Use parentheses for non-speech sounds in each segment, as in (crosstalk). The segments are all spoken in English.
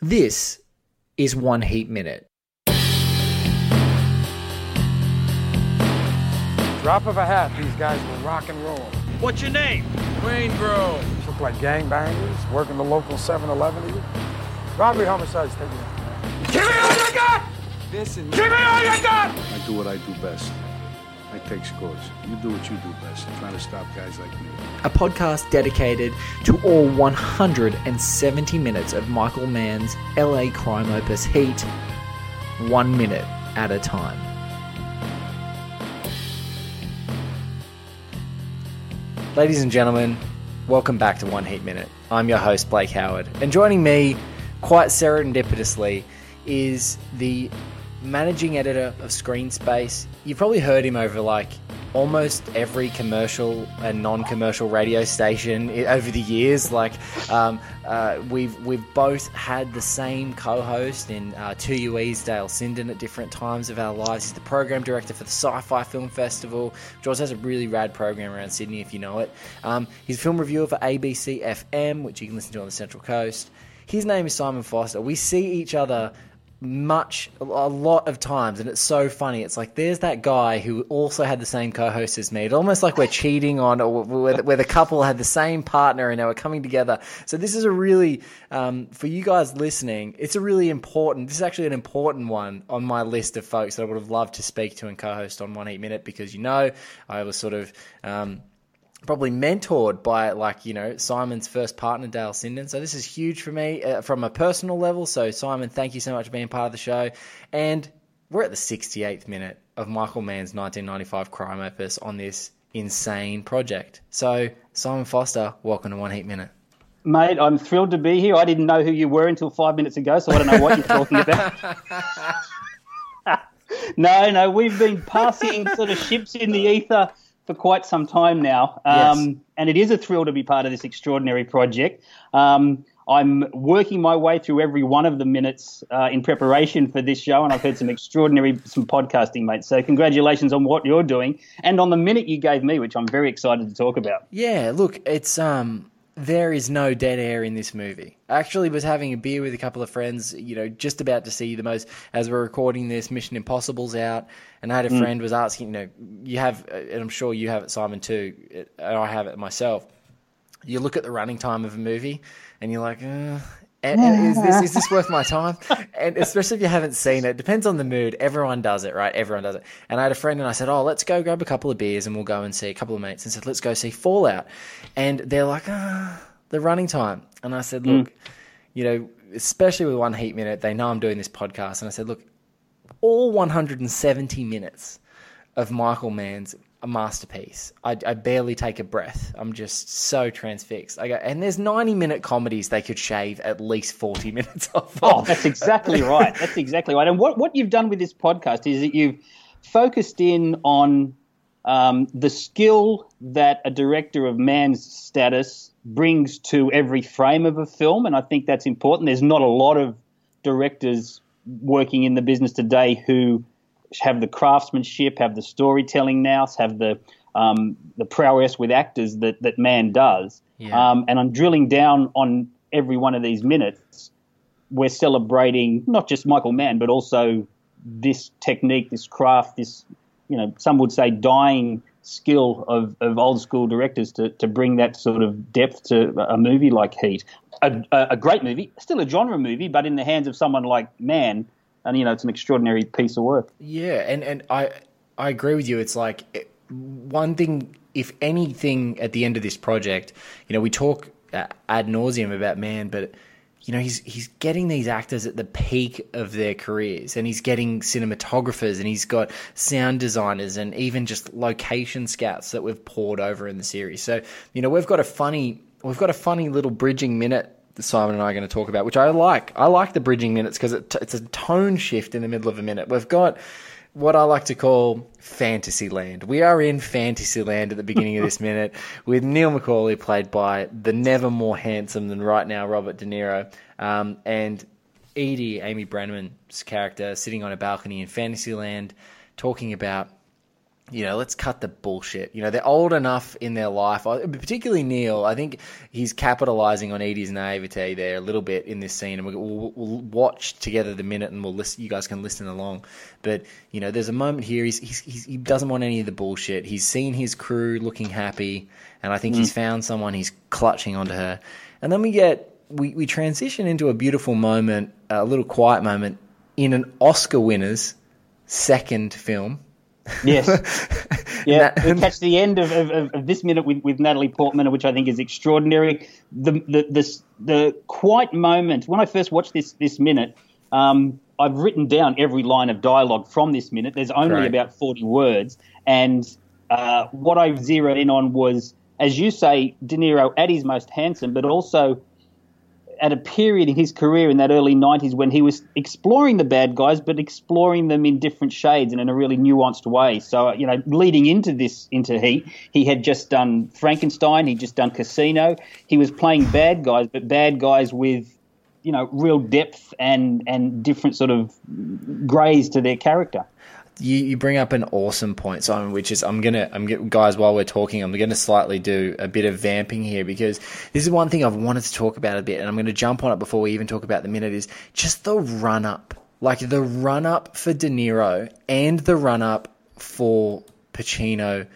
This is One Heat Minute. Drop of a hat, these guys will rock and roll. What's your name? Wayne Grove. Look like gangbangers, working the local 7-Eleven to you. Robbery, homicides, take it. Give me all you got! Listen, Give me all you got! I do what I do best. Take scores. You do what you do best. Trying to stop guys like me. A podcast dedicated to all 170 minutes of Michael Mann's LA crime opus Heat, one minute at a time. Ladies and gentlemen, welcome back to One Heat Minute. I'm your host, Blake Howard. And joining me, quite serendipitously, is the managing editor of Screen Space. You've probably heard him over like almost every commercial and non-commercial radio station over the years. Like um, uh, we've we've both had the same co-host in uh, 2UE's Dale Sinden at different times of our lives. He's the program director for the Sci-Fi Film Festival, which also has a really rad program around Sydney if you know it. Um, he's a film reviewer for ABC FM, which you can listen to on the Central Coast. His name is Simon Foster. We see each other much a lot of times and it's so funny. It's like there's that guy who also had the same co-host as me. It's almost like we're cheating on or where, the couple had the same partner and they were coming together. So this is a really um, for you guys listening it's a really important this is actually an important one on my list of folks that i would have loved to speak to and co-host on one heat minute because you know i was sort of um, probably mentored by like you know Simon's first partner Dale Sinden. So this is huge for me uh, from a personal level. So Simon, thank you so much for being part of the show. And we're at the 68th minute of Michael Mann's 1995 crime opus on this insane project. So Simon Foster, welcome to One Heat Minute. Mate, I'm thrilled to be here. I didn't know who you were until five minutes ago, so I don't know what you're talking about. (laughs) (laughs) no, no, we've been passing sort of ships in the ether for quite some time now. Um, Yes. And it is a thrill to be part of this extraordinary project. Um, I'm working my way through every one of the minutes uh, in preparation for this show, and I've heard some extraordinary some podcasting, mate. So congratulations on what you're doing and on the minute you gave me, which I'm very excited to talk about. Yeah, look, it's um there is no dead air in this movie. I actually was having a beer with a couple of friends, you know, just about to see the most as we're recording this Mission Impossible's out, and I had a friend was asking, you know, you have and I'm sure you have it Simon too, and I have it myself. You look at the running time of a movie and you're like, uh, and- and is this is this (laughs) worth my time? And especially if you haven't seen it, depends on the mood. Everyone does it, right? Everyone does it. And I had a friend, and I said, "Oh, let's go grab a couple of beers, and we'll go and see a couple of mates." And said, "Let's go see Fallout." And they're like, "Ah, the running time." And I said, "Look, you know, especially with one heat minute, they know I'm doing this podcast." And I said, "Look, all 170 minutes of Michael Mann's a masterpiece. I, I barely take a breath. I'm just so transfixed. I go, and there's 90 minute comedies they could shave at least 40 (laughs) minutes off. Oh, that's exactly right. That's exactly right. And what, what you've done with this podcast is that you've focused in on um, the skill that a director of Mann's status brings to every frame of a film. And I think that's important. There's not a lot of directors working in the business today who have the craftsmanship, have the storytelling now, have the um, the prowess with actors that that Mann does. Yeah. Um, and I'm drilling down on every one of these minutes. We're celebrating not just Michael Mann, but also this technique, this craft, this you know, some would say dying skill of, of old school directors to, to bring that sort of depth to a movie like Heat. A, a, a great movie, still a genre movie, but in the hands of someone like Mann, and you know, it's an extraordinary piece of work. Yeah, and, and I I agree with you. It's like one thing, if anything, at the end of this project, you know, we talk uh, ad nauseum about Mann, but you know, he's he's getting these actors at the peak of their careers, and he's getting cinematographers, and he's got sound designers, and even just location scouts that we've poured over in the series. So you know, we've got a funny we've got a funny little bridging minute Simon and I are going to talk about, which I like. I like the bridging minutes because it it's a tone shift in the middle of a minute. We've got what I like to call fantasy land. We are in fantasy land at the beginning of this (laughs) minute with Neil McCauley played by the never more handsome than right now Robert De Niro, um, and Edie, Amy Brenneman's character, sitting on a balcony in Fantasyland, talking about, you know, let's cut the bullshit. You know, they're old enough in their life, particularly Neil. I think he's capitalizing on Edie's naivete there a little bit in this scene, and we'll, we'll, we'll watch together the minute, and we'll listen. You guys can listen along. But you know, there's a moment here. He's, he's, he's he doesn't want any of the bullshit. He's seen his crew looking happy, and I think he's mm. found someone. He's clutching onto her, and then we get we, we transition into a beautiful moment, a little quiet moment in an Oscar winner's second film. Yes. (laughs) Yeah, we catch the end of, of, of this minute with, with Natalie Portman, which I think is extraordinary. The the the, the quiet moment when I first watched this this minute, um, I've written down every line of dialogue from this minute. There's only Right. about forty words, and uh, what I zeroed in on was, as you say, De Niro at his most handsome, but also at a period in his career in that early 90s when he was exploring the bad guys, but exploring them in different shades and in a really nuanced way. So, you know, leading into this, into Heat, he had just done Frankenstein, he'd just done Casino. He was playing bad guys, but bad guys with, you know, real depth and, and different sort of greys to their character. You, you bring up an awesome point, Simon, which is I'm gonna I'm gonna, guys while we're talking, I'm gonna slightly do a bit of vamping here because this is one thing I've wanted to talk about a bit, and I'm gonna jump on it before we even talk about the minute is just the run up, like the run up for De Niro and the run up for Pacino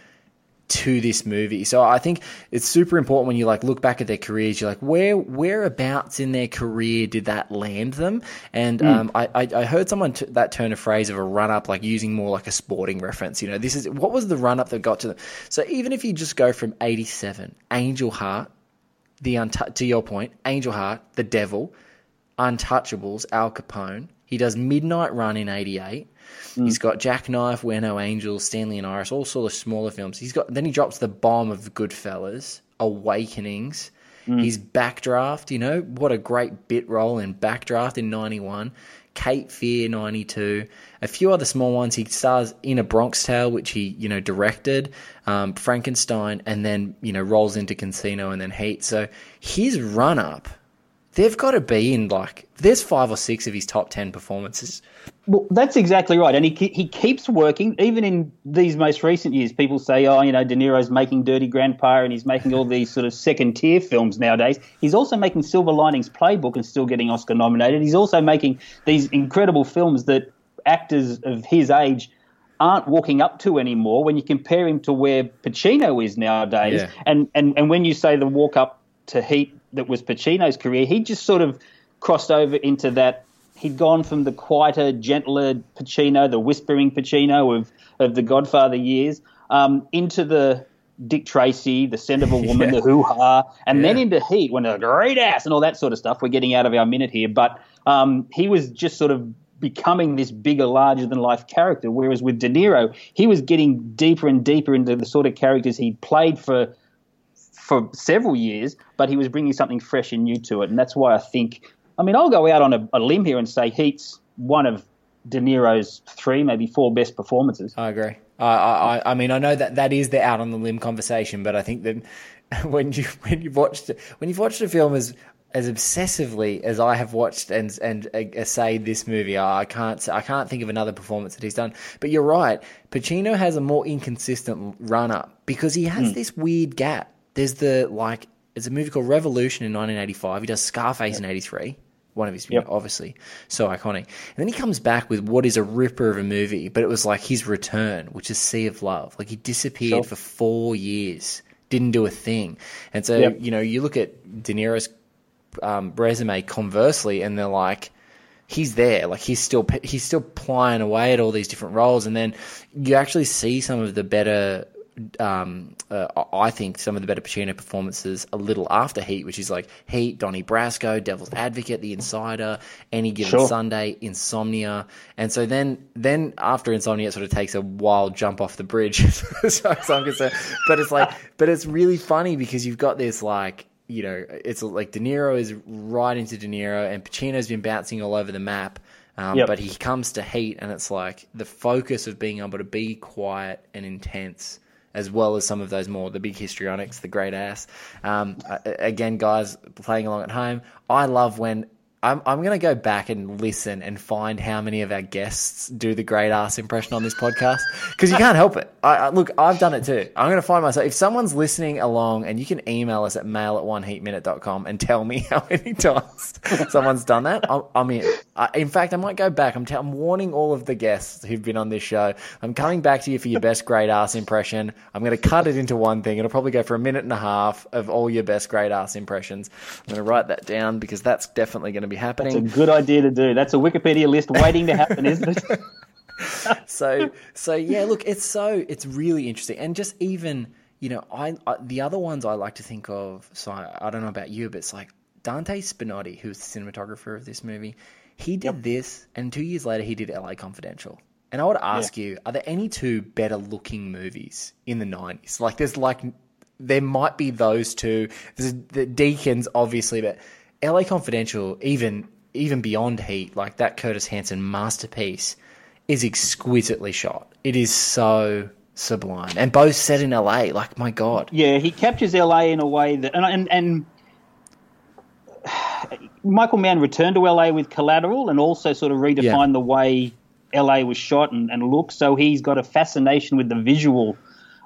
to this movie. So I think it's super important when you like look back at their careers. You're like, where whereabouts in their career did that land them? And um, I, I I heard someone t- that turn a phrase of a run up, like using more like a sporting reference. You know, this is what was the run up that got to them. So even if you just go from '87, Angel Heart, the untu- to your point, Angel Heart, The Devil, Untouchables, Al Capone. He does Midnight Run in '88. He's got Jackknife, We're No Angels, Stanley and Iris, all sort of smaller films. He's got then he drops the bomb of Goodfellas, Awakenings. His Backdraft, you know, what a great bit role in Backdraft in '91. Cape Fear '92, a few other small ones. He stars in a Bronx Tale, which he you know directed, um, Frankenstein, and then you know rolls into Casino and then Heat. So his run up, they've got to be in like there's five or six of his top ten performances. Well, that's exactly right, and he he keeps working. Even in these most recent years, people say, "Oh, you know, De Niro's making Dirty Grandpa, and he's making all these sort of second tier films nowadays." He's also making Silver Linings Playbook and still getting Oscar nominated. He's also making these incredible films that actors of his age aren't walking up to anymore. When you compare him to where Pacino is nowadays, Yeah. and and and when you say the walk up to Heat that was Pacino's career, he just sort of crossed over into that. He'd gone from the quieter, gentler Pacino, the whispering Pacino of, of the Godfather years, um, into the Dick Tracy, the scent of a (laughs) woman, Yeah. the hoo ha, and then into Heat when a great ass and all that sort of stuff. We're getting out of our minute here, but um, he was just sort of becoming this bigger, larger than life character. Whereas with De Niro, he was getting deeper and deeper into the sort of characters he played for for several years, but he was bringing something fresh and new to it, and that's why I think. I mean, I'll go out on a, a limb here and say Heat's one of De Niro's three, maybe four best performances. I agree. I, I, I mean, I know that that is the out on the limb conversation, but I think that (laughs) when you when you've watched when you've watched a film as as obsessively as I have watched and and uh, essayed this movie, I can't I can't think of another performance that he's done. But you're right, Pacino has a more inconsistent run up because he has this weird gap. There's the like, it's a movie called Revolution in 1985. He does Scarface in '83 one of his, know, obviously so iconic. And then he comes back with what is a ripper of a movie, but it was like his return, which is Sea of Love. Like he disappeared for four years, didn't do a thing. And so, Yep. you know, you look at De Niro's um, resume conversely, and they're like, he's there, like he's still he's still plying away at all these different roles, and then you actually see some of the better. Um, uh, I think some of the better Pacino performances a little after Heat, which is like Heat, Donnie Brasco, Devil's Advocate, The Insider, Any Given Sure. Sunday, Insomnia, and so then then after Insomnia, it sort of takes a wild jump off the bridge, as far as I'm concerned. But it's like, but it's really funny because you've got this like you know, it's like De Niro is right into De Niro, and Pacino's been bouncing all over the map. Um, Yep. But he comes to Heat, and it's like the focus of being able to be quiet and intense, as well as some of those more the big histrionics, the great ass. Um, again, guys playing along at home, I love when. I'm, I'm going to go back and listen and find how many of our guests do the great ass impression on this podcast because you can't help it. I, I, look, I've done it too. I'm going to find myself. If someone's listening along and you can email us at mail at oneheatminute.com and tell me (laughs) how many times someone's done that, I'm, I'm in. I, in fact, I might go back. I'm, t- I'm warning all of the guests who've been on this show. I'm coming back to you for your (laughs) best great ass impression. I'm going to cut it into one thing. It'll probably go for a minute and a half of all your best great ass impressions. I'm going to write that down because that's definitely going to be happening. It's a good idea to do. That's a Wikipedia list waiting to happen, isn't it? (laughs) (laughs) so so yeah look it's so it's really interesting and just even you know I, I the other ones i like to think of so I, I don't know about you but it's like dante spinotti who's the cinematographer of this movie he did this and two years later he did la confidential. And i would ask you are there any two better looking movies in the 90s like there's like there might be those two. There's the deacons obviously but la confidential even even beyond heat like that curtis hanson masterpiece is exquisitely shot. It is so sublime, and both set in LA. Like my god, Yeah, he captures LA in a way that, and and, and Michael Mann returned to LA with Collateral, and also sort of redefined Yeah. the way LA was shot and, and looked. So he's got a fascination with the visual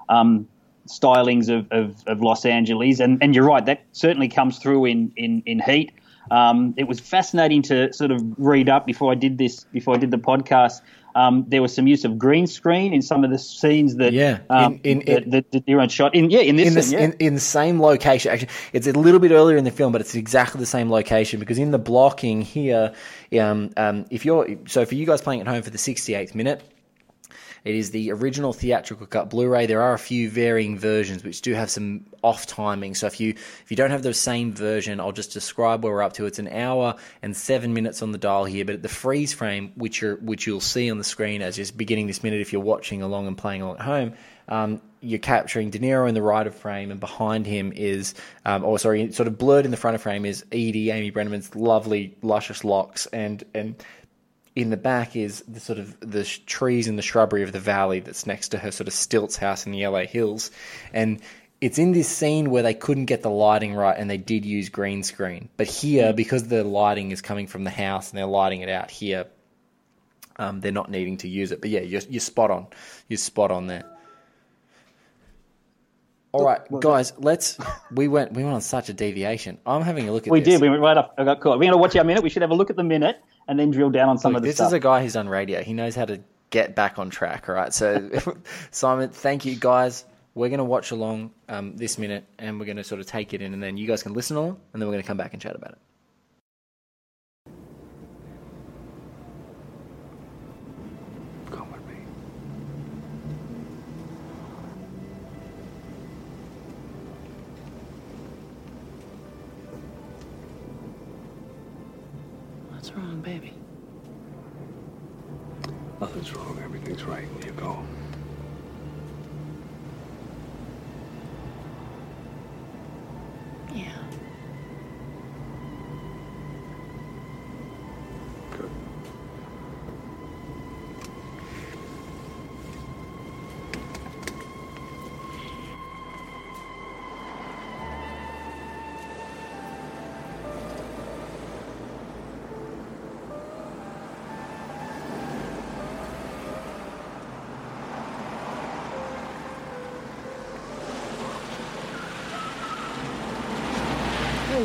um, stylings of, of, of Los Angeles, and and you're right, that certainly comes through in in in Heat. Um, it was fascinating to sort of read up before I did this, before I did the podcast. Um, there was some use of green screen in some of the scenes that Yeah, um, in- in- that, that, that shot in yeah in this in the scene, yeah. in, in the same location. Actually, it's a little bit earlier in the film, but it's exactly the same location because in the blocking here, um, um, if you're so for you guys playing at home for the 68th minute. It is the original theatrical cut Blu-ray. There are a few varying versions which do have some off timing. So if you if you don't have the same version, I'll just describe where we're up to. It's an hour and seven minutes on the dial here, but at the freeze frame, which you're which you'll see on the screen as you're beginning this minute if you're watching along and playing along at home, um, you're capturing De Niro in the right of frame, and behind him is, um, or sorry, sort of blurred in the front of frame is Edie, Amy Brenneman's lovely luscious locks, and and in the back is the sort of the sh- trees and the shrubbery of the valley that's next to her sort of stilts house in the LA hills, and it's in this scene where they couldn't get the lighting right and they did use green screen, but here because the lighting is coming from the house and they're lighting it out here, um, they're not needing to use it. But yeah, you're, you're spot on. You're spot on there. All right, guys, let's. We went. We went on such a deviation. I'm having a look at We this. did. We went right up. I got caught. We're going to watch our minute. We should have a look at the minute and then drill down on some Look, of the this stuff. is a guy who's done radio. He knows how to get back on track. All right. So, (laughs) Simon, thank you, guys. We're going to watch along um, this minute and we're going to sort of take it in, and then you guys can listen along, and then we're going to come back and chat about it. Wrong, baby? Nothing's wrong. Everything's right. You go. Yeah.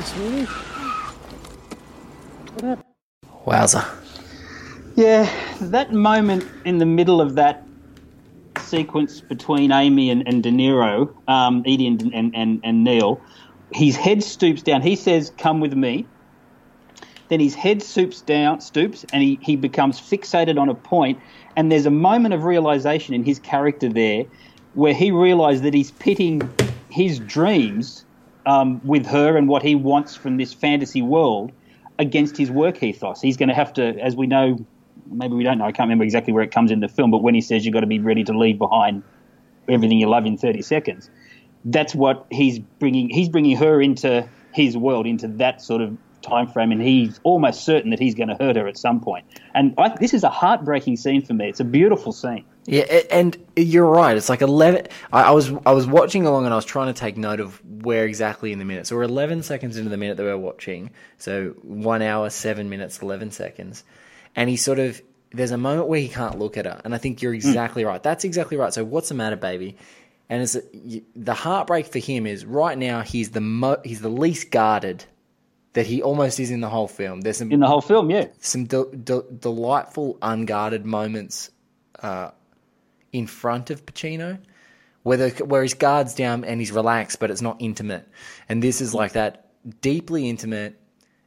Hey, sweetie. Wowza. Yeah, that moment in the middle of that sequence between Amy and, and De Niro, um, Edie and, and, and, and Neil, his head stoops down. He says, Come with me. Then his head stoops down, stoops, and he, he becomes fixated on a point. And there's a moment of realization in his character there where he realized that he's pitting his dreams um, with her and what he wants from this fantasy world against his work ethos. He's going to have to, as we know, maybe we don't know, I can't remember exactly where it comes in the film, but when he says you've got to be ready to leave behind everything you love in 30 seconds, that's what he's bringing. He's bringing her into his world into that sort of time frame, and he's almost certain that he's going to hurt her at some point. And I, this is a heartbreaking scene for me. It's a beautiful scene. Yeah, and you're right. It's like eleven. I, I was I was watching along, and I was trying to take note of where exactly in the minute. So we're eleven seconds into the minute that we're watching. So one hour, seven minutes, eleven seconds, and he sort of there's a moment where he can't look at her, and I think you're exactly right. That's exactly right. So what's the matter, baby? And it's the heartbreak for him is right now he's the mo- he's the least guarded that he almost is in the whole film. There's some In the whole film, yeah. some de- de- delightful unguarded moments uh, in front of Pacino, where the, where his guard's down and he's relaxed, but it's not intimate. And this is like that deeply intimate.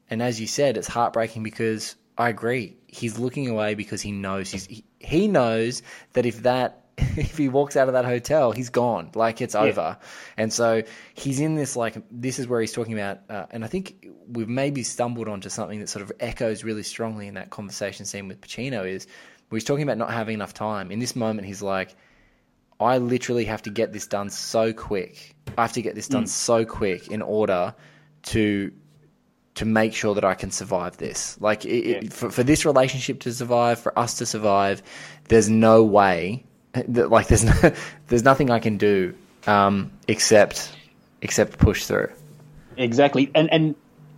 And as you said, it's heartbreaking because I agree. He's looking away because he knows he's he, he knows that if that (laughs) if he walks out of that hotel, he's gone. Like it's over. And so he's in this like this is where he's talking about. Uh, and I think we've maybe stumbled onto something that sort of echoes really strongly in that conversation scene with Pacino is he's talking about not having enough time. In this moment, he's like, I literally have to get this done so quick. I have to get this done so quick in order to to make sure that I can survive this. Like it, it, for, for this relationship to survive, for us to survive, there's no way. (laughs) that- Like there's no, (laughs) there's nothing I can do um, except except push through. Exactly. And and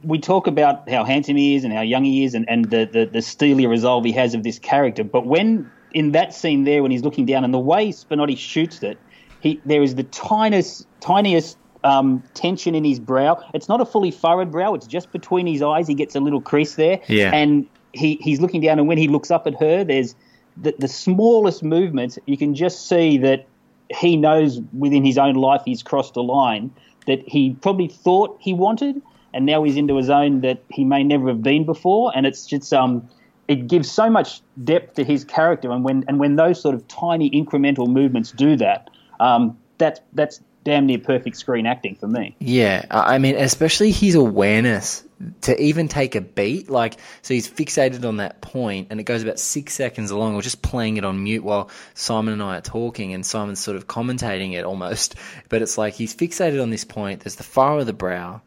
we talk about how handsome he is and how young he is and, and the, the, the steely resolve he has of this character. But when in that scene there when he's looking down and the way Spinotti shoots it, he there is the tiniest tiniest um, tension in his brow. It's not a fully furrowed brow, it's just between his eyes. He gets a little crease there. Yeah. And he, he's looking down and when he looks up at her, there's the, the smallest movement, you can just see that he knows within his own life he's crossed a line that he probably thought he wanted, and now he's into a zone that he may never have been before. And it's just um, it gives so much depth to his character, and when and when those sort of tiny incremental movements do that, um, that's that's damn near perfect screen acting for me. Yeah, I mean, especially his awareness to even take a beat. Like, so he's fixated on that point, and it goes about six seconds long. We're just playing it on mute while Simon and I are talking, and Simon's sort of commentating it almost. (laughs) But it's like he's fixated on this point. There's the furrow of the brow,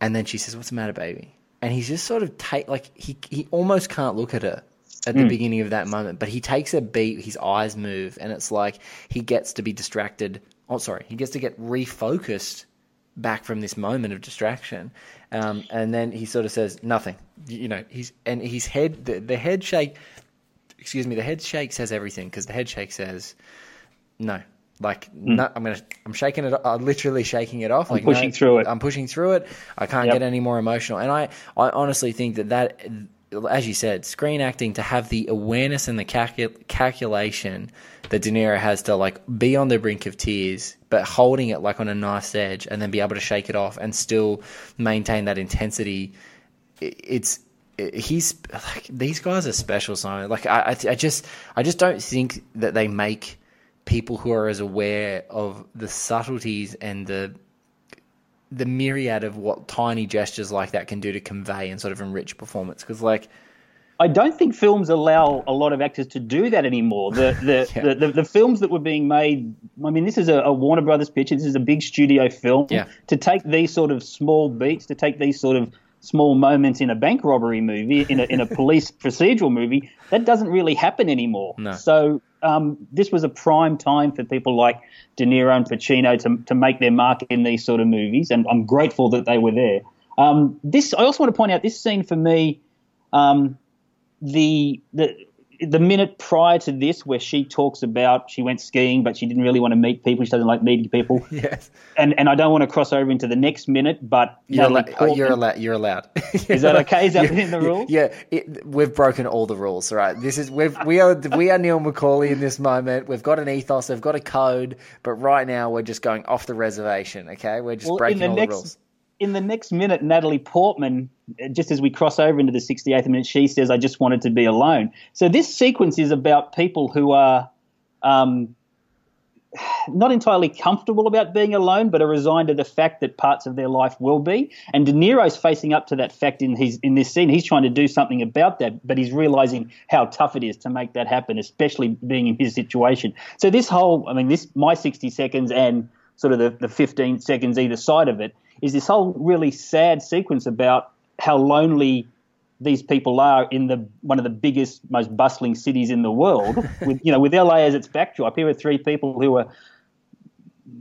and then she says, "What's the matter, baby?" And he's just sort of take like he he almost can't look at her at the beginning of that moment, but he takes a beat, his eyes move, and it's like he gets to be distracted. Oh, sorry, he gets to get refocused back from this moment of distraction, um, and then he sort of says nothing. You you know, he's and his head, the, the head shake. Excuse me, the head shake says everything because the head shake says no. Like hmm. no, I'm gonna, I'm shaking it. I'm literally shaking it off. like no, pushing through it. I'm pushing through it. I can't Yep. get any more emotional. And I, I honestly think that that, as you said, screen acting to have the awareness and the calcul- calculation that De Niro has to like be on the brink of tears, but holding it like on a knife's edge, and then be able to shake it off and still maintain that intensity. It's he's like these guys are special. Simon. Like I, I, I just, I just don't think that they make people who are as aware of the subtleties and the the myriad of what tiny gestures like that can do to convey and sort of enrich performance. Because like, I don't think films allow a lot of actors to do that anymore. The the, (laughs) Yeah. the, the, the films that were being made, I mean, this is a, a Warner Brothers picture. This is a big studio film. Yeah. To take these sort of small beats, to take these sort of small moments in a bank robbery movie, in a, in a (laughs) police procedural movie, that doesn't really happen anymore. No. So um, this was a prime time for people like De Niro and Pacino to, to make their mark in these sort of movies, and I'm grateful that they were there. Um, this I also want to point out this scene for me. Um, the the the minute prior to this, where she talks about she went skiing, but she didn't really want to meet people. She doesn't like meeting people. (laughs) yes, And and I don't want to cross over into the next minute, but you're, allo- you're Portman- allowed. You're (laughs) allowed. Is that okay? Is that within the rules? Yeah, it, we've broken all the rules. All right, this is we've we are we are Neil McCauley in this moment. We've got an ethos. We've got a code. But right now, we're just going off the reservation. Okay, we're just Well, breaking all next the rules. In the next minute, Natalie Portman, uh, just as we cross over into the 68th minute, she says, "I just wanted to be alone." So this sequence is about people who are um, not entirely comfortable about being alone, but are resigned to the fact that parts of their life will be. And De Niro's facing up to that fact in his in this scene. He's trying to do something about that, but he's realizing how tough it is to make that happen, especially being in his situation. So this whole, I mean, this my 60 seconds and sort of the, the 15 seconds either side of it is this whole really sad sequence about how lonely these people are in the one of the biggest, most bustling cities in the world. (laughs) with you know, with LA as its backdrop, here are three people who are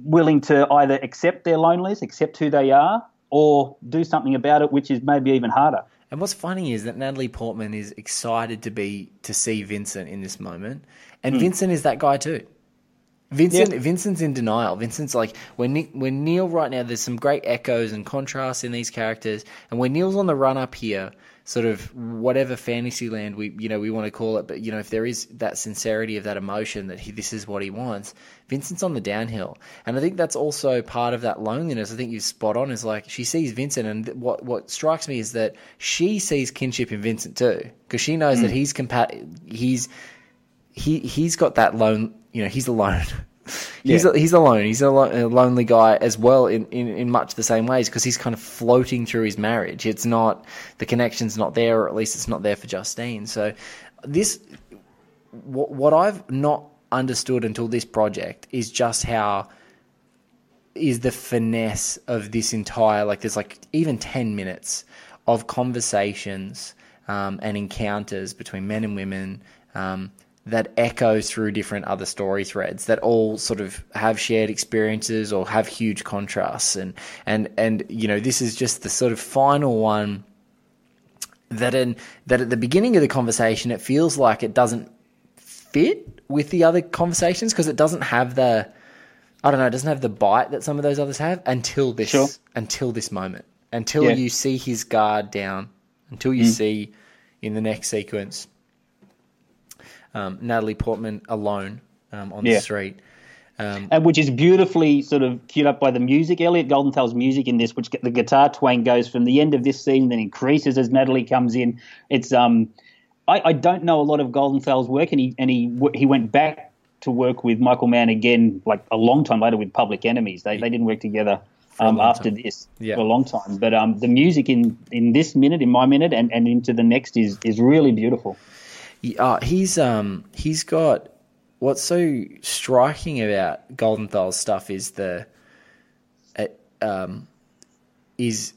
willing to either accept their loneliness, accept who they are, or do something about it, which is maybe even harder. And what's funny is that Natalie Portman is excited to be to see Vincent in this moment, and Hmm. Vincent is that guy too. Vincent, Yeah. Vincent's in denial. Vincent's like when Nick, when Neil right now. There's some great echoes and contrasts in these characters, and when Neil's on the run up here, sort of whatever fantasy land we you know we want to call it, but you know if there is that sincerity of that emotion that he, this is what he wants, Vincent's on the downhill, and I think that's also part of that loneliness. I think you're spot on. Is like she sees Vincent, and what what strikes me is that she sees kinship in Vincent too, because she knows that mm. he's compa- he's he he's got that lone you know he's alone. (laughs) He's Yeah. he's alone. He's a, lo- a lonely guy as well in, in, in much the same ways because he's kind of floating through his marriage. It's not the connection's not there or at least it's not there for Justine. So this what, what I've not understood until this project is just how is the finesse of this entire like there's like even 10 minutes of conversations um, and encounters between men and women um, that echo through different other story threads that all sort of have shared experiences or have huge contrasts and and and you know this is just the sort of final one that in that at the beginning of the conversation it feels like it doesn't fit with the other conversations because it doesn't have the I don't know, it doesn't have the bite that some of those others have until this Sure. until this moment. Until Yeah. you see his guard down. Until you mm. see in the next sequence um, Natalie Portman alone um, on Yeah. the street. and which is beautifully sort of queued up by the music. Elliot Goldenthal's music in this, which the guitar twang goes from the end of this scene, then increases as Natalie comes in. It's um, I, I don't know a lot of Goldenthal's work, and he and he he went back to work with Michael Mann again, like a long time later with Public Enemies. They they didn't work together. Um, after time. this Yeah. for a long time, but um, the music in, in this minute, in my minute, and, and into the next is is really beautiful. He- uh, he's um he's got what's so striking about Goldenthal's stuff is the uh, um is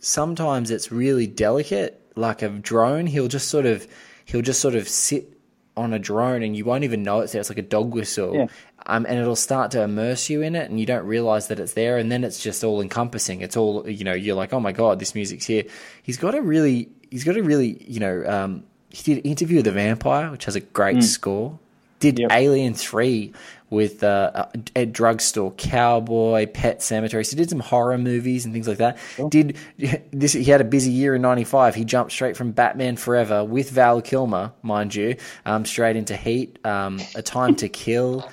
sometimes it's really delicate like a drone. He'll just sort of he'll just sort of sit on a drone and you won't even know it's there. It's like a dog whistle. Yeah. um, and it'll start to immerse you in it and you don't realize that it's there and then it's just all encompassing. It's all you know you're like oh my god this music's here. He's got a really he's got a really you know um, he did interview with the vampire which has a great score did Yep. alien 3 with uh, a drugstore cowboy pet sematary so he did some horror movies and things like that did (laughs) this he had a busy year in 95 he jumped straight from batman forever with val kilmer mind you um, straight into heat um, a time to kill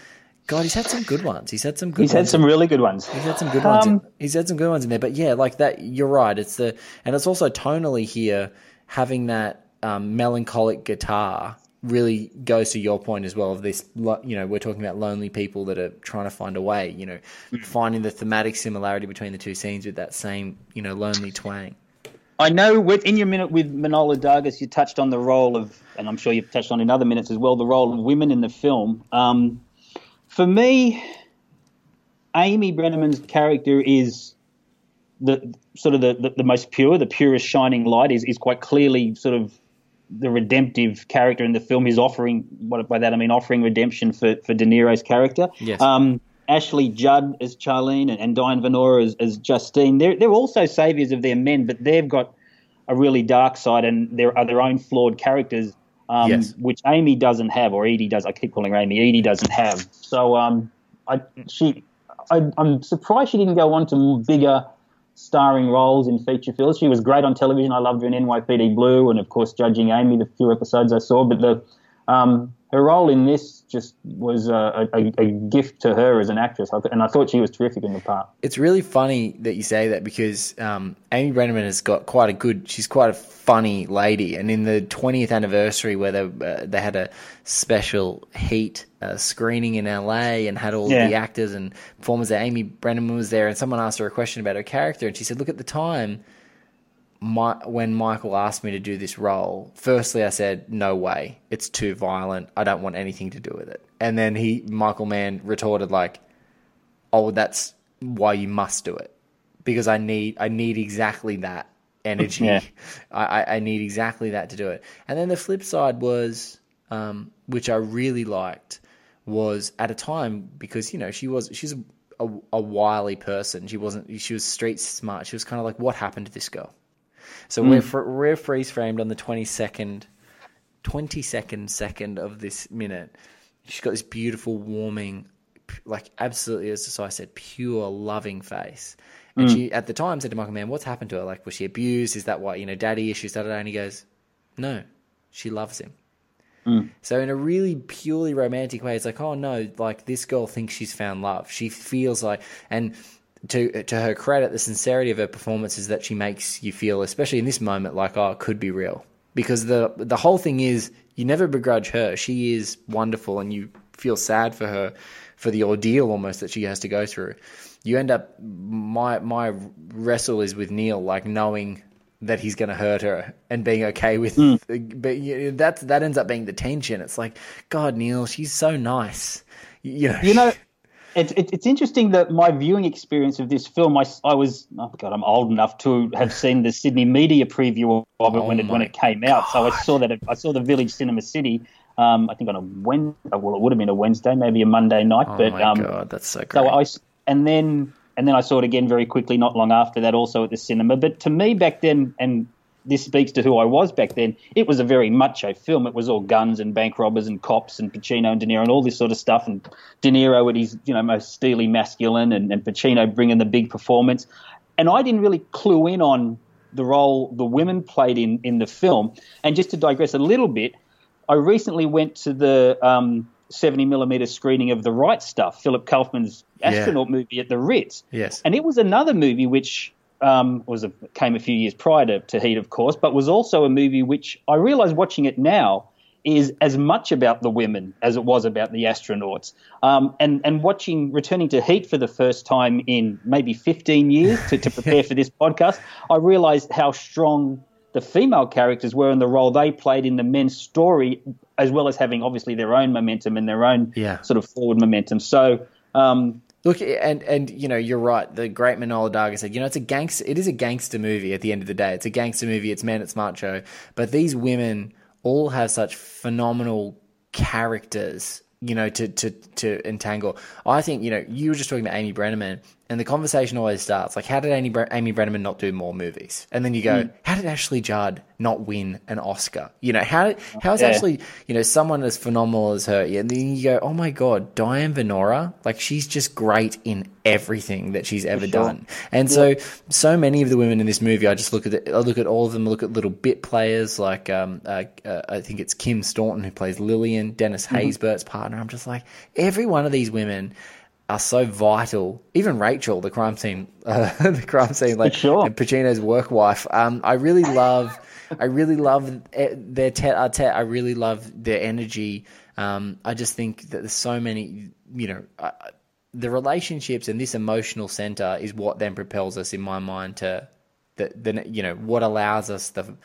God, he's had some good ones. He's had some good. He's had ones. some really good ones. He's had some good ones. Um, in, he's had some good ones in there. But yeah, like that. You're right. It's the and it's also tonally here having that um, melancholic guitar really goes to your point as well of this. You know, we're talking about lonely people that are trying to find a way. You know, finding the thematic similarity between the two scenes with that same you know lonely twang. I know with, in your minute with Manohla Dargis, you touched on the role of, and I'm sure you've touched on in other minutes as well, the role of women in the film. Um, for me, Amy Brenneman's character is the sort of the, the, the most pure, the purest shining light. is is quite clearly sort of the redemptive character in the film. He's offering, what by that I mean offering redemption for for De Niro's character. Yes. Um, Ashley Judd as Charlene and, and Diane Venora as, as Justine. They're they're also saviors of their men, but they've got a really dark side and there are their own flawed characters, um, Yes. which Amy doesn't have, or Edie does. I keep calling her Amy. Edie doesn't have. So um, I she I, I'm surprised she didn't go on to bigger starring roles in feature films. She was great on television. I loved her in NYPD Blue, and of course, Judging Amy, the few episodes I saw. But the um, her role in this just was a, a, a gift to her as an actress, and I thought she was terrific in the part. It's really funny that you say that because um, Amy Brenneman has got quite a good. She's quite a funny lady, and in the 20th anniversary where they uh, they had a special Heat uh, screening in LA and had all Yeah. the actors and performers there. Amy Brenneman was there, and someone asked her a question about her character, and she said, "Look at the time." My, when Michael asked me to do this role, firstly I said, "No way, it's too violent. I don't want anything to do with it." And then he, Michael Mann, retorted like, "Oh, that's why you must do it because I need I need exactly that energy. Yeah. (laughs) I, I- I need exactly that to do it. And then the flip side was, um, which I really liked, was at a time because you know she was she's a, a, a wily person. She wasn't she was street smart. She was kind of like, what happened to this girl? So we're hmm. fr- we're freeze framed on the twenty second, twenty second second of this minute. She's got this beautiful, warming, like absolutely, as I said, pure, loving face. And hmm. she at the time said to Michael Mann, "What's happened to her? Like, was she abused? Is that why you know, daddy issues?" Da, da. And he goes, "No, she loves him." Hmm. So in a really purely romantic way, it's like, oh no, like this girl thinks she's found love. She feels like, and to to her credit, the sincerity of her performance is that she makes you feel, especially in this moment, like oh, it could be real. Because the the whole thing is, you never begrudge her. She is wonderful, and you feel sad for her for the ordeal almost that she has to go through. You end up my my wrestle is with Neil, like knowing that he's going to hurt her and being okay with hmm. but you that's that ends up being the tension it's like god neil she's so nice you know, You know, it's it, it's interesting that my viewing experience of this film, I, I was, oh God, I'm old enough to have seen the Sydney media preview of it when it when it came out. So I saw that, I saw the Village Cinema City. Um, I think on a Wednesday, well, it would have been a Wednesday, maybe a Monday night. oh but my um, god that's so great So I and then and then I saw it again very quickly, not long after that, also at the cinema. But to me back then, and this speaks to who I was back then, it was a very macho film. It was all guns and bank robbers and cops and Pacino and De Niro and all this sort of stuff. And De Niro at his you know most steely masculine, and, and Pacino bringing the big performance. And I didn't really clue in on the role the women played in in the film. And just to digress a little bit, I recently went to the um, 70 millimeter screening of The Right Stuff, Philip Kaufman's astronaut movie at the Ritz. Yes. And it was another movie which um, was a, came a few years prior to, to Heat, of course, but was also a movie which I realize watching it now is as much about the women as it was about the astronauts. Um, and, and watching, returning to Heat for the first time in maybe 15 years to, to prepare for this (laughs) podcast, I realized how strong the female characters were and the role they played in the men's story, as well as having obviously their own momentum and their own Yeah. sort of forward momentum. So, um, Look, and and you know, you're right. The great Manohla Dargis said, you know, it's a gangster. It is a gangster movie. At the end of the day, it's a gangster movie. It's men. It's macho. But these women all have such phenomenal characters. You know, to to to entangle. I think you know, you were just talking about Amy Brenneman, and the conversation always starts like, how did Amy Bre- Amy Brenneman not do more movies? And then you go, how did Ashley Judd not win an Oscar? You know, how how is Yeah. Ashley you know, someone as phenomenal as her, and then you go, oh my god, Diane Venora, like she's just great in everything that she's ever done. And so, so many of the women in this movie, I just look at, it, I look at all of them, look at little bit players like, um, uh, uh, I think it's Kim Staunton who plays Lillian, Dennis Haysbert's partner. I'm just like, every one of these women are so vital. Even Rachel, the crime scene, (laughs) uh, the crime scene, like Sure. and Pacino's work wife. Um, I really love, I really love eh, their tete a tete. I really love their energy. Um, I just think that there's so many, you know, uh, the relationships and this emotional center is what then propels us, in my mind, to the, the you know what allows us the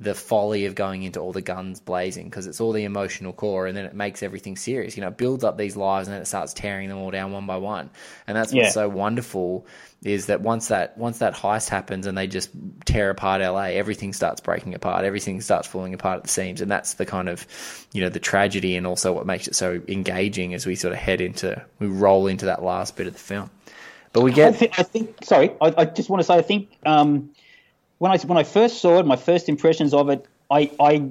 the folly of going into all the guns blazing because it's all the emotional core and then it makes everything serious. You know, it builds up these lives and then it starts tearing them all down one by one. And that's what's Yeah. so wonderful is that once that once that heist happens and they just tear apart LA, everything starts breaking apart. Everything starts falling apart at the seams, and that's the kind of you know the tragedy and also what makes it so engaging as we sort of head into we roll into that last bit of the film. But we I, get I think. Sorry, I, I just want to say. I think um, when I when I first saw it, my first impressions of it, I, I,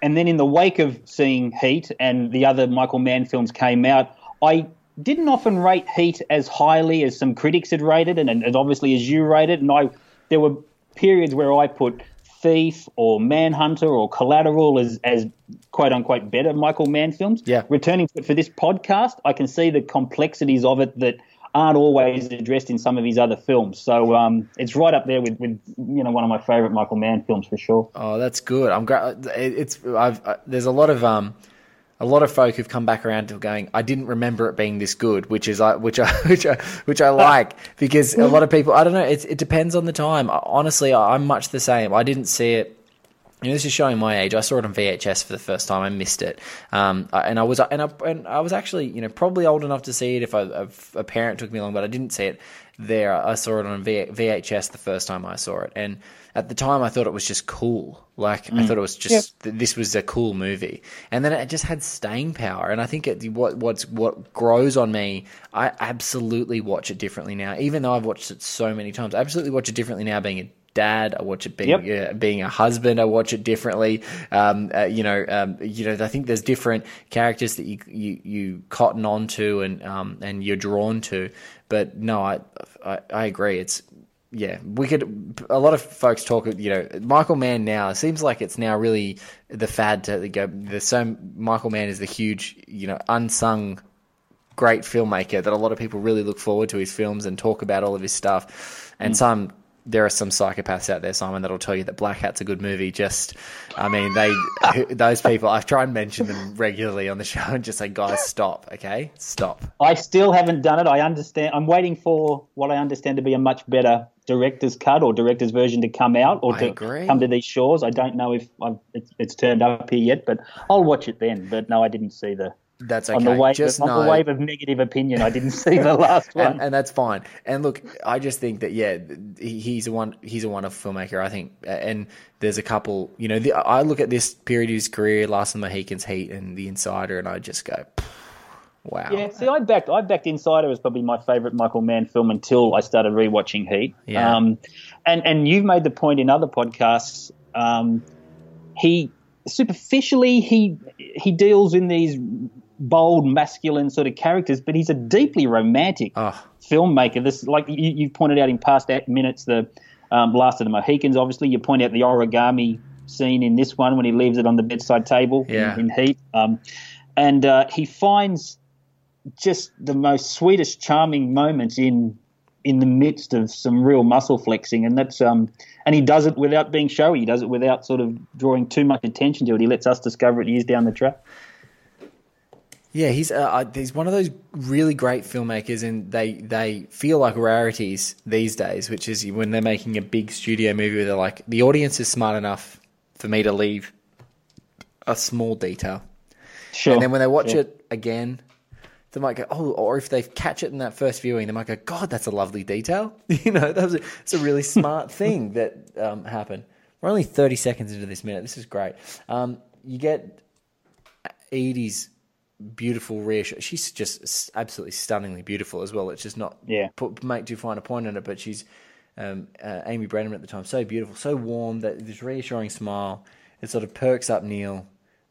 and then in the wake of seeing Heat and the other Michael Mann films came out, I didn't often rate Heat as highly as some critics had rated, and, and obviously as you rated. And I, there were periods where I put Thief or Manhunter or Collateral as as quote unquote better Michael Mann films. Yeah. Returning to it for this podcast, I can see the complexities of it that aren't always addressed in some of his other films. So um, it's right up there with, with you know one of my favorite Michael Mann films for sure. Oh, that's good. I'm glad. It's I've uh, there's a lot of um a lot of folk who've come back around to going. I didn't remember it being this good, which is I which I (laughs) which I which I like because a lot of people. I don't know. It it depends on the time. Honestly, I- I'm much the same. I didn't see it. This is showing my age. I saw it on VHS for the first time. I missed it, um, and I was and I, and I was actually you know probably old enough to see it if, I, if a parent took me along, but I didn't see it. there. I saw it on v- VHS the first time I saw it, and at the time I thought it was just cool. Like I thought it was just th- this was a cool movie, and then it just had staying power. And I think it, what what's what grows on me, I absolutely watch it differently now. Even though I've watched it so many times, I absolutely watch it differently now. Being a dad, I watch it being Yep. uh, being a husband. I watch it differently. Um, uh, you know, um, you know. I think there's different characters that you you, you cotton onto and um, and you're drawn to. But no, I, I I agree. It's yeah, we could. A lot of folks talk. You know, Michael Mann now it seems like it's now really the fad to go. There's so Michael Mann is the huge, you know, unsung great filmmaker that a lot of people really look forward to his films and talk about all of his stuff. And some there are some psychopaths out there, Simon, that'll tell you that Blackhat's a good movie. Just, I mean, they those people. I try and mention them regularly on the show and just say, guys, stop, okay, stop. I still haven't done it. I understand. I'm waiting for what I understand to be a much better director's cut or director's version to come out or I to agree. come to these shores. I don't know if I've, it's, it's turned up here yet, but I'll watch it then. But no, I didn't see the That's okay. on the wave just of, on know, the wave of negative opinion. I didn't see the last one. and, and that's fine. And look, I just think that yeah, he's a one. He's a wonderful filmmaker. I think, and there's a couple. You know, the, I look at this period of his career, Last of the Mohicans, Heat, and The Insider, and I just go, wow. Yeah, see, I backed I backed Insider as probably my favourite Michael Mann film until I started rewatching Heat. Yeah. Um, and and you've made the point in other podcasts. Um, he superficially he he deals in these bold masculine sort of characters, but he's a deeply romantic Oh. filmmaker. This like you, you've pointed out in past eight minutes the um, Last of the Mohicans. Obviously, you point out the origami scene in this one when he leaves it on the bedside table in- in, Heat. Um, and uh, he finds just the most sweetest, charming moments in in the midst of some real muscle flexing, and that's um, and he does it without being showy. He does it without sort of drawing too much attention to it. He lets us discover it years down the track. Yeah, he's uh, he's one of those really great filmmakers, and they they feel like rarities these days. Which is when they're making a big studio movie, where they're like, the audience is smart enough for me to leave a small detail, Sure. and then when they watch Yeah. it again, they might go, oh, or if they catch it in that first viewing, they might go, God, that's a lovely detail. (laughs) you know, that was a, it's a really smart (laughs) thing that um, happened. We're only thirty seconds into this minute. This is great. Um, you get Eady's beautiful shot. She's just absolutely stunningly beautiful as well. It's just not Yeah. put, make too fine a point on it, but she's um, uh, Amy Brenneman at the time, so beautiful, so warm. That this reassuring smile. It sort of perks up Neil.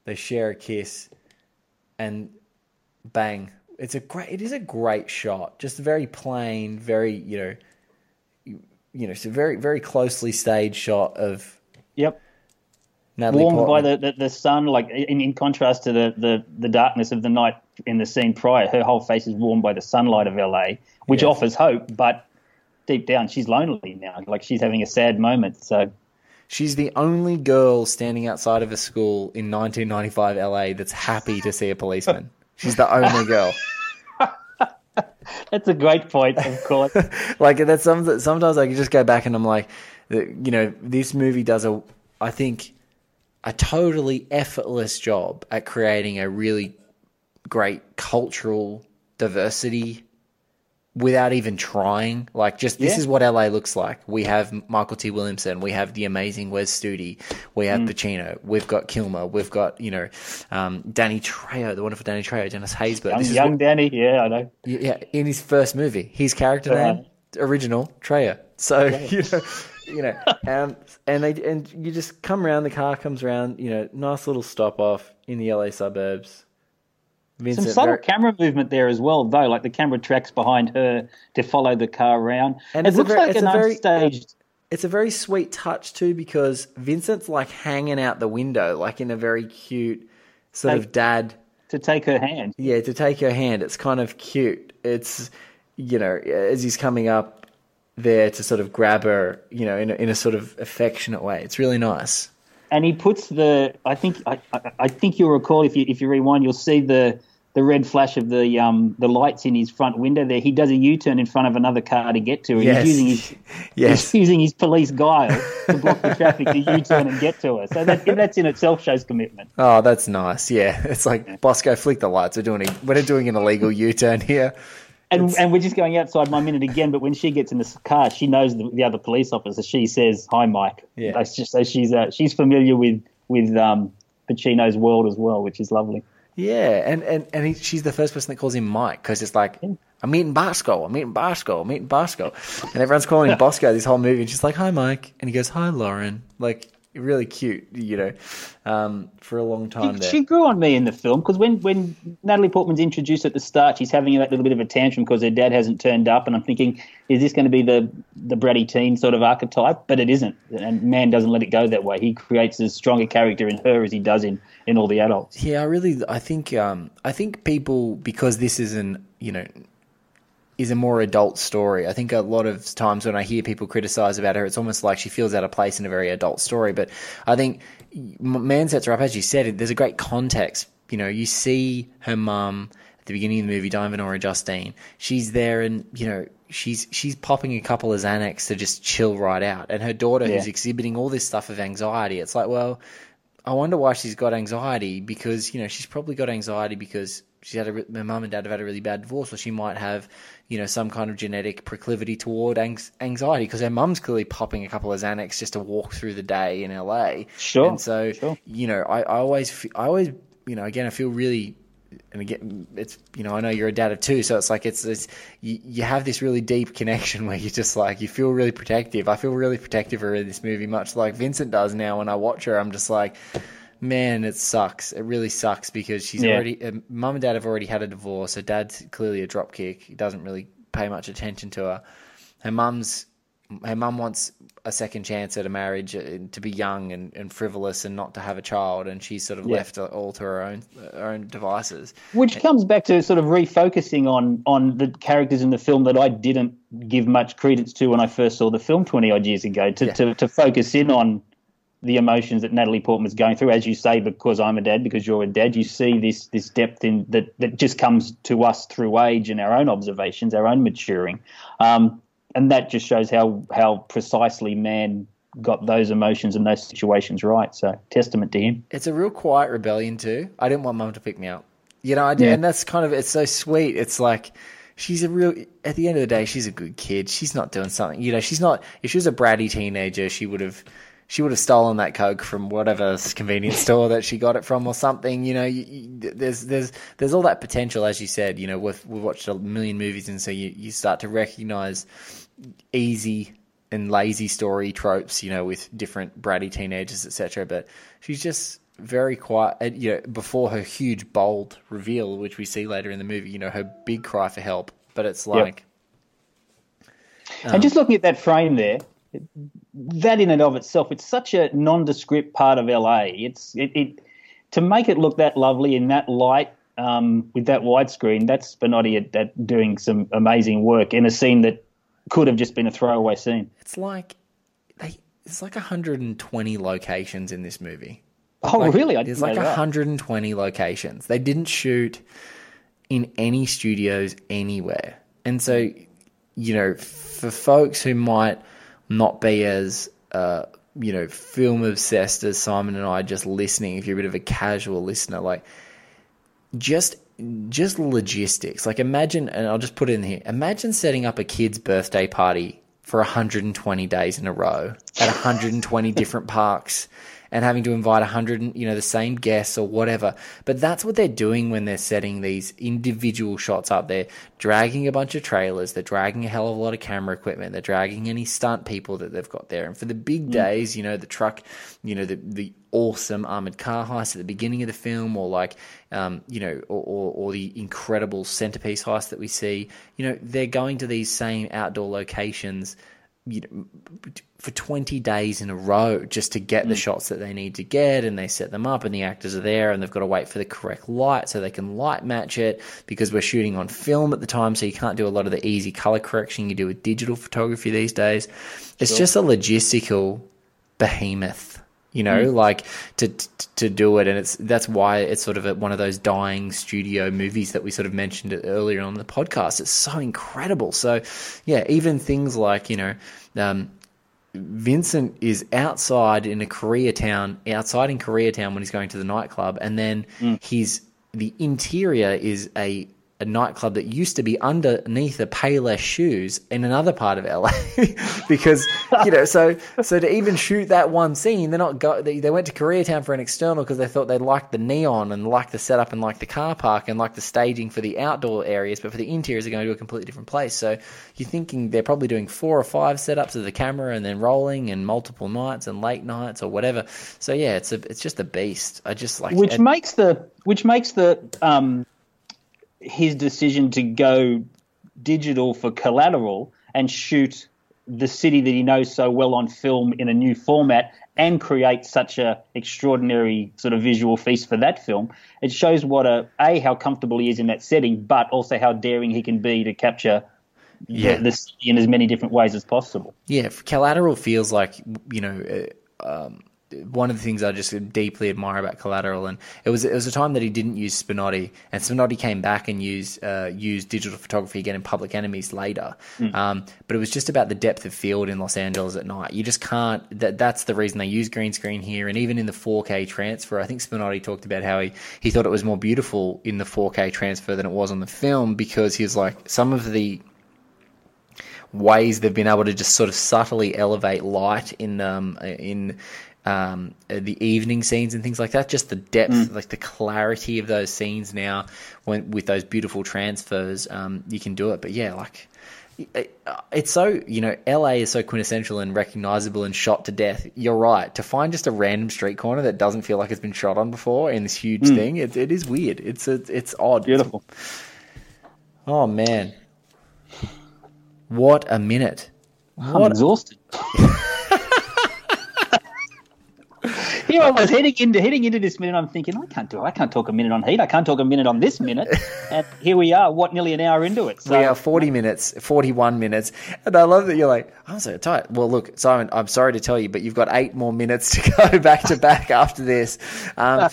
They share a kiss, and bang! It's a great. It is a great shot. Just very plain, very you know, you, you know, it's a very very closely staged shot of Yep. Natalie Warmed by the, the, the sun, like in, in contrast to the, the, the darkness of the night in the scene prior, her whole face is warmed by the sunlight of LA, which Yes. offers hope, but deep down she's lonely now. Like she's having a sad moment. So She's the only girl standing outside of a school in 1995 LA that's happy to see a policeman. She's the only girl. (laughs) that's a great point, of course. (laughs) like that's some, sometimes I can just go back and I'm like, you know, this movie does a, I think, a totally effortless job at creating a really great cultural diversity without even trying. Like, just this Yeah. is what LA looks like. We have Mykelti Williamson, we have the amazing Wes Studi, we have Pacino, we've got Kilmer, we've got you know um, Danny Trejo, the wonderful Danny Trejo, Dennis Haysbert. young This is young what- Danny, yeah, I know. yeah, in his first movie, his character Right. name original Trejo. So (laughs) you know, you know, um, and they and you just come around. The car comes around. You know, nice little stop off in the LA suburbs. Some Vincent, subtle very- camera movement there as well, though. Like the camera tracks behind her to follow the car around. And it looks very- like it's an a very- unstaged. it's a very sweet touch too because Vincent's like hanging out the window, like in a very cute sort Like- of dad. To take her hand. Yeah, to take her hand, it's kind of cute. It's you know as he's coming up there to sort of grab her, you know, in a, in a sort of affectionate way. It's really nice. and he puts the. I think I, I, I think you'll recall if you if you rewind, you'll see the the red flash of the um the lights in his front window. There, he does a U turn in front of another car to get to her. Yes. He's using his (laughs) Yes. he's using his police guile to block the traffic to U turn and get to her. So that that's in itself shows commitment. Oh, that's nice. Yeah, (laughs) it's like Bosko, flick the lights. We're doing a, we're doing an illegal U-turn here. And and we're just going outside my minute again. But when she gets in the car, she knows the, the other police officer. She says, "Hi, Mike." Yeah. So she's uh, she's familiar with with um, Pacino's world as well, which is lovely. Yeah, and and and he, she's the first person that calls him Mike because it's like I'm meeting Bosko, I'm meeting Bosko, I'm meeting Bosko, and everyone's calling him Bosko this whole movie. And she's like, "Hi, Mike," and he goes, "Hi, Lauren." Like really cute, you know, um, for a long time She, there. she grew on me in the film because when, when Natalie Portman's introduced at the start, she's having that little bit of a tantrum because her dad hasn't turned up, and I'm thinking, is this going to be the the bratty teen sort of archetype? But it isn't, and Mann doesn't let it go that way. He creates as strong a character in her as he does in in all the adults. Yeah, I really, I think, um, I think people because this is an, you know, is a more adult story. I think a lot of times when I hear people criticize about her, it's almost like she feels out of place in a very adult story. But I think Mann sets her up, as you said, there's a great context. You know, you see her mum at the beginning of the movie, Diane Venora Justine. She's there and, you know, she's she's popping a couple of Xanax to just chill right out. And her daughter who's exhibiting all this stuff of anxiety. It's like, well, I wonder why she's got anxiety because you know she's probably got anxiety because she had a, her mum and dad have had a really bad divorce, or she might have you know some kind of genetic proclivity toward anx- anxiety because her mum's clearly popping a couple of Xanax just to walk through the day in LA. Sure, and so sure. you know I, I always I always you know again I feel really and again, it's you know I know you're a dad of two, so it's like it's, it's you, you have this really deep connection (laughs) where you just like you feel really protective. I feel really protective of her in this movie, much like Vincent does now. When I watch her, I'm just like, man, it sucks. It really sucks because she's Yeah. already uh, mum and dad have already had a divorce. Her dad's clearly a dropkick. He doesn't really pay much attention to her. Her mum's her mum wants a second chance at a marriage uh, to be young and, and frivolous and not to have a child, and she's sort of Yeah. left all to her own her own devices. Which comes back to sort of refocusing on on the characters in the film that I didn't give much credence to when I first saw the film twenty odd years ago. To, Yeah. to to focus in on the emotions that Natalie Portman's going through, as you say, because I'm a dad, because you're a dad, you see this this depth in that that just comes to us through age and our own observations, our own maturing, um, and that just shows how how precisely Mann got those emotions and those situations right. So testament to him. It's a real quiet rebellion too. I didn't want mum to pick me up, you know. I did, Yeah. and that's kind of it's so sweet. It's like she's a real. At the end of the day, she's a good kid. She's not doing something, you know. She's not. If she was a bratty teenager, she would have. She would have stolen that coke from whatever convenience store that she got it from, or something. You know, you, you, there's there's there's all that potential, as you said. You know, we've we've watched a million movies, and so you you start to recognize easy and lazy story tropes, you know, with different bratty teenagers, etc. But she's just very quiet. You know, before her huge bold reveal, which we see later in the movie, you know, her big cry for help. But it's like, and just um, looking at that frame there, that in and of itself, it's such a nondescript part of LA. It's it, it to make it look that lovely in that light um, with that widescreen. That's Spinotti at, at doing some amazing work in a scene that could have just been a throwaway scene. it's like they. It's like 120 locations in this movie. Oh, Like, really? I there's like know that. 120 locations. They didn't shoot in any studios anywhere. And so, you know, for folks who might not be as, uh, you know, film obsessed as Simon and I just listening, if you're a bit of a casual listener, like just just logistics. Like imagine, and I'll just put it in here. Imagine setting up a kid's birthday party for 120 days in a row at 120 (laughs) different parks and having to invite 100, you know, the same guests or whatever. But that's what they're doing when they're setting these individual shots up. They're dragging a bunch of trailers, they're dragging a hell of a lot of camera equipment, they're dragging any stunt people that they've got there. And for the big days, you know, the truck, you know, the, the awesome armored car heist at the beginning of the film, or like, um, you know, or, or, or the incredible centerpiece heist that we see, you know, they're going to these same outdoor locations you know, for 20 days in a row just to get the mm. shots that they need to get and they set them up and the actors are there and they've got to wait for the correct light so they can light match it because we're shooting on film at the time so you can't do a lot of the easy color correction you do with digital photography these days. It's just a logistical behemoth you know like to, to to do it. And it's that's why it's sort of a, one of those dying studio movies that we sort of mentioned earlier on the podcast. It's so incredible. So yeah even things like you know um, Vincent is outside in a Koreatown, outside in Koreatown when he's going to the nightclub, and then his the interior is a a nightclub that used to be underneath the Payless shoes in another part of LA, (laughs) because you know, so so to even shoot that one scene, they're not go, they, they went to Koreatown for an external because they thought they liked the neon and liked the setup and liked the car park and liked the staging for the outdoor areas, but for the interiors, they're going to a completely different place. So you're thinking they're probably doing four or five setups of the camera and then rolling and multiple nights and late nights or whatever. So yeah, it's a it's just a beast. I just like which makes the which makes the um, his decision to go digital for collateral and shoot the city that he knows so well on film in a new format and create such a extraordinary sort of visual feast for that film it shows what a a how comfortable he is in that setting but also how daring he can be to capture Yeah. the, the city in as many different ways as possible Yeah, Collateral feels like you know uh, um, one of the things I just deeply admire about Collateral, and it was it was a time that he didn't use Spinotti, and Spinotti came back and used uh, used digital photography again in Public Enemies later. Um, but it was just about the depth of field in Los Angeles at night. You just can't. That that's the reason they use green screen here, and even in the 4K transfer, I think Spinotti talked about how he he thought it was more beautiful in the 4K transfer than it was on the film because he was like some of the ways they've been able to just sort of subtly elevate light in um in um the evening scenes and things like that just the depth like the clarity of those scenes now when with those beautiful transfers um you can do it but yeah like it- it's so you know LA is so quintessential and recognizable and shot to death. You're right. To find just a random street corner that doesn't feel like it's been shot on before in this huge thing, it, it is weird. It's a, it's odd. beautiful Oh man, what a minute! I'm exhausted. (laughs) (laughs) Here I was heading into heading into this minute. I'm thinking I can't do. It. I can't talk a minute on heat. I can't talk a minute on this minute. and here we are. What nearly an hour into it. So we are 40 minutes, 41 minutes. And I love that you're like, I'm so tight. Well, look, Simon, I'm sorry to tell you, but you've got eight more minutes to go (laughs) back to back after this. Um,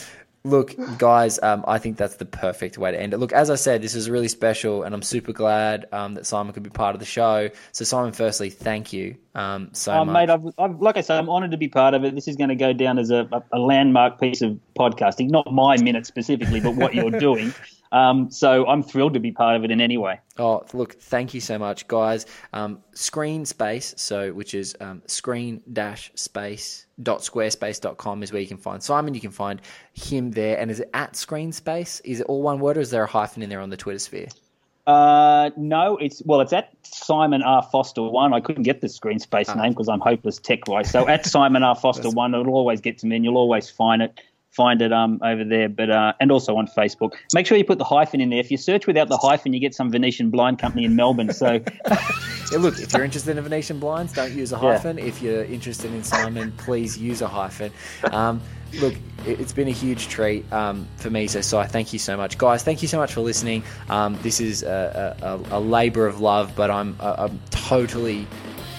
look, guys, um, I think that's the perfect way to end it. Look, as I said, this is really special, and I'm super glad um, that Simon could be part of the show. So, Simon, firstly, thank you um, so Uh, much. mate, I've, I've, like I said, I'm honoured to be part of it. This is going to go down as a, a landmark piece of podcasting, not my minute specifically, but what you're (laughs) doing. Um, so I'm thrilled to be part of it in any way. Oh, look, thank you so much, guys. Um, screen space, so which is um, screen dash space dot squarespace.com is where you can find Simon. You can find him there. And is it at screen space? Is it all one word or is there a hyphen in there on the Twitter sphere? Uh, no, it's well, it's at Simon R Foster one. I couldn't get the screen space name because I'm hopeless tech wise. So at Simon R Foster (laughs) one, it'll always get to me, and you'll always find it. Find it um over there, but uh, and also on Facebook. Make sure you put the hyphen in there. If you search without the hyphen, you get some Venetian blind company in Melbourne. So (laughs) Yeah, look, if you're interested in Venetian blinds, don't use a hyphen. If you're interested in Simon, please use a hyphen. Um, look, it- it's been a huge treat um, for me. So, Si, thank you so much, guys. Thank you so much for listening. Um, this is a, a, a labor of love, but I'm I'm totally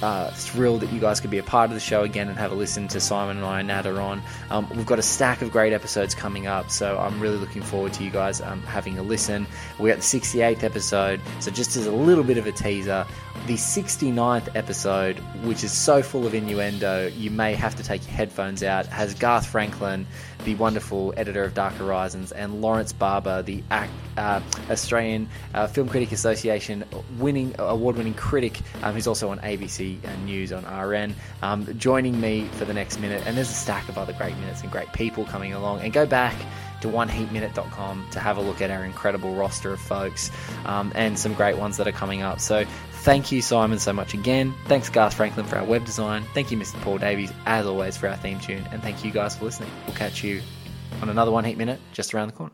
uh, thrilled that you guys could be a part of the show again and have a listen to Simon and I natter on. Um, we've got a stack of great episodes coming up, so I'm really looking forward to you guys um, having a listen. We're at the 68th episode, so just as a little bit of a teaser, the 69th episode, which is so full of innuendo, you may have to take your headphones out, has Garth Franklin, the wonderful editor of Dark Horizons, and Lawrence Barber, the uh, Australian uh, Film Critic Association winning award-winning critic, um, who's also on ABC uh, News on RN, um, joining me for the next minute. And there's a stack of other great minutes and great people coming along. And go back to oneheatminute.com to have a look at our incredible roster of folks um, and some great ones that are coming up. So thank you, Simon, so much again. Thanks, Garth Franklin, for our web design. Thank you, Mr. Paul Davies, as always, for our theme tune. And thank you guys for listening. We'll catch you on another One Heat Minute just around the corner.